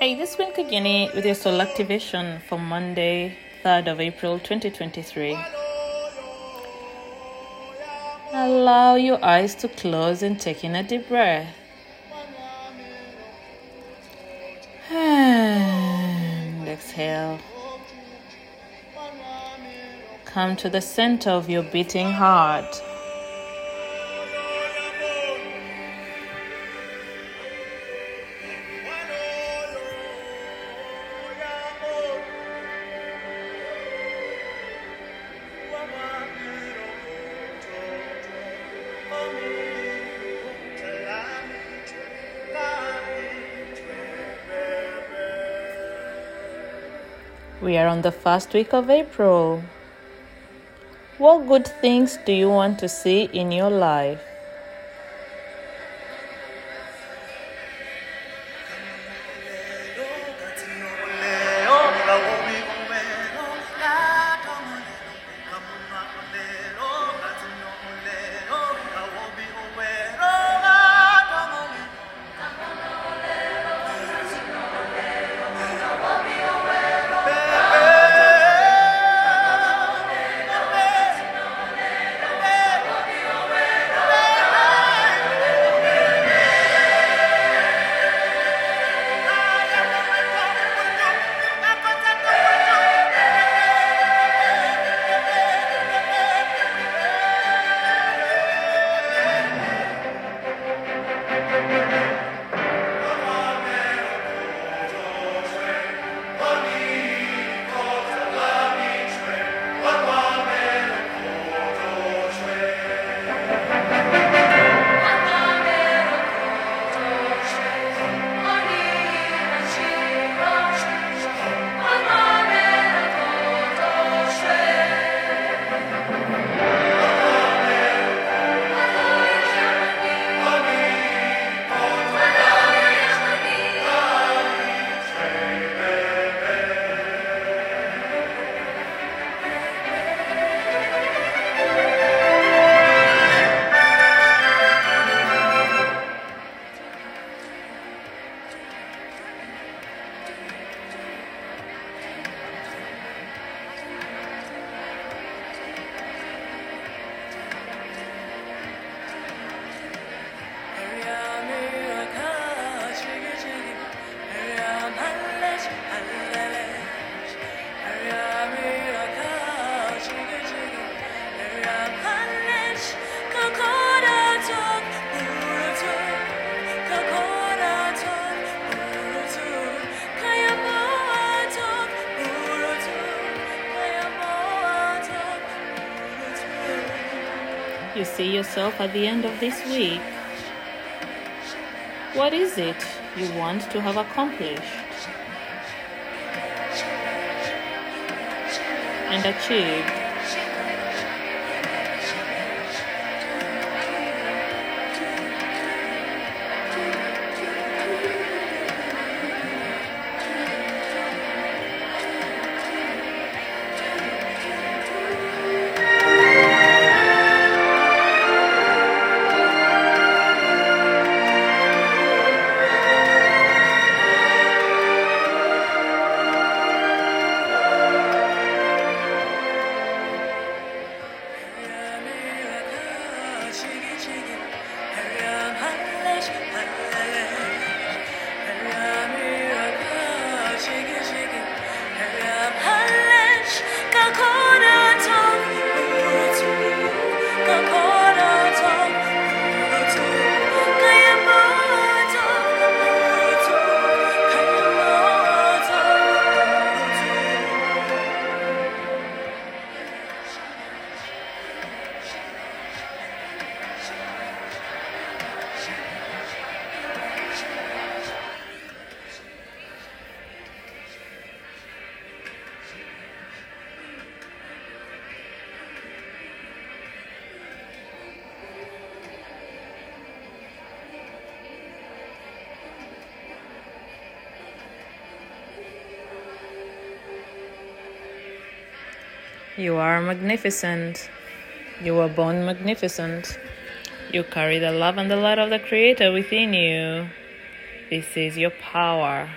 Hey, this is Queen Kagini with your soul activation for Monday, 3rd of April 2023. Allow your eyes to close and take in a deep breath. And exhale. Come to the center of your beating heart. We are on the first week of April. What good things do you want to see in your life? You see yourself at the end of this week. What is it you want to have accomplished and achieved? You are magnificent. You were born magnificent. You carry the love and the light of the Creator within you. This is your power.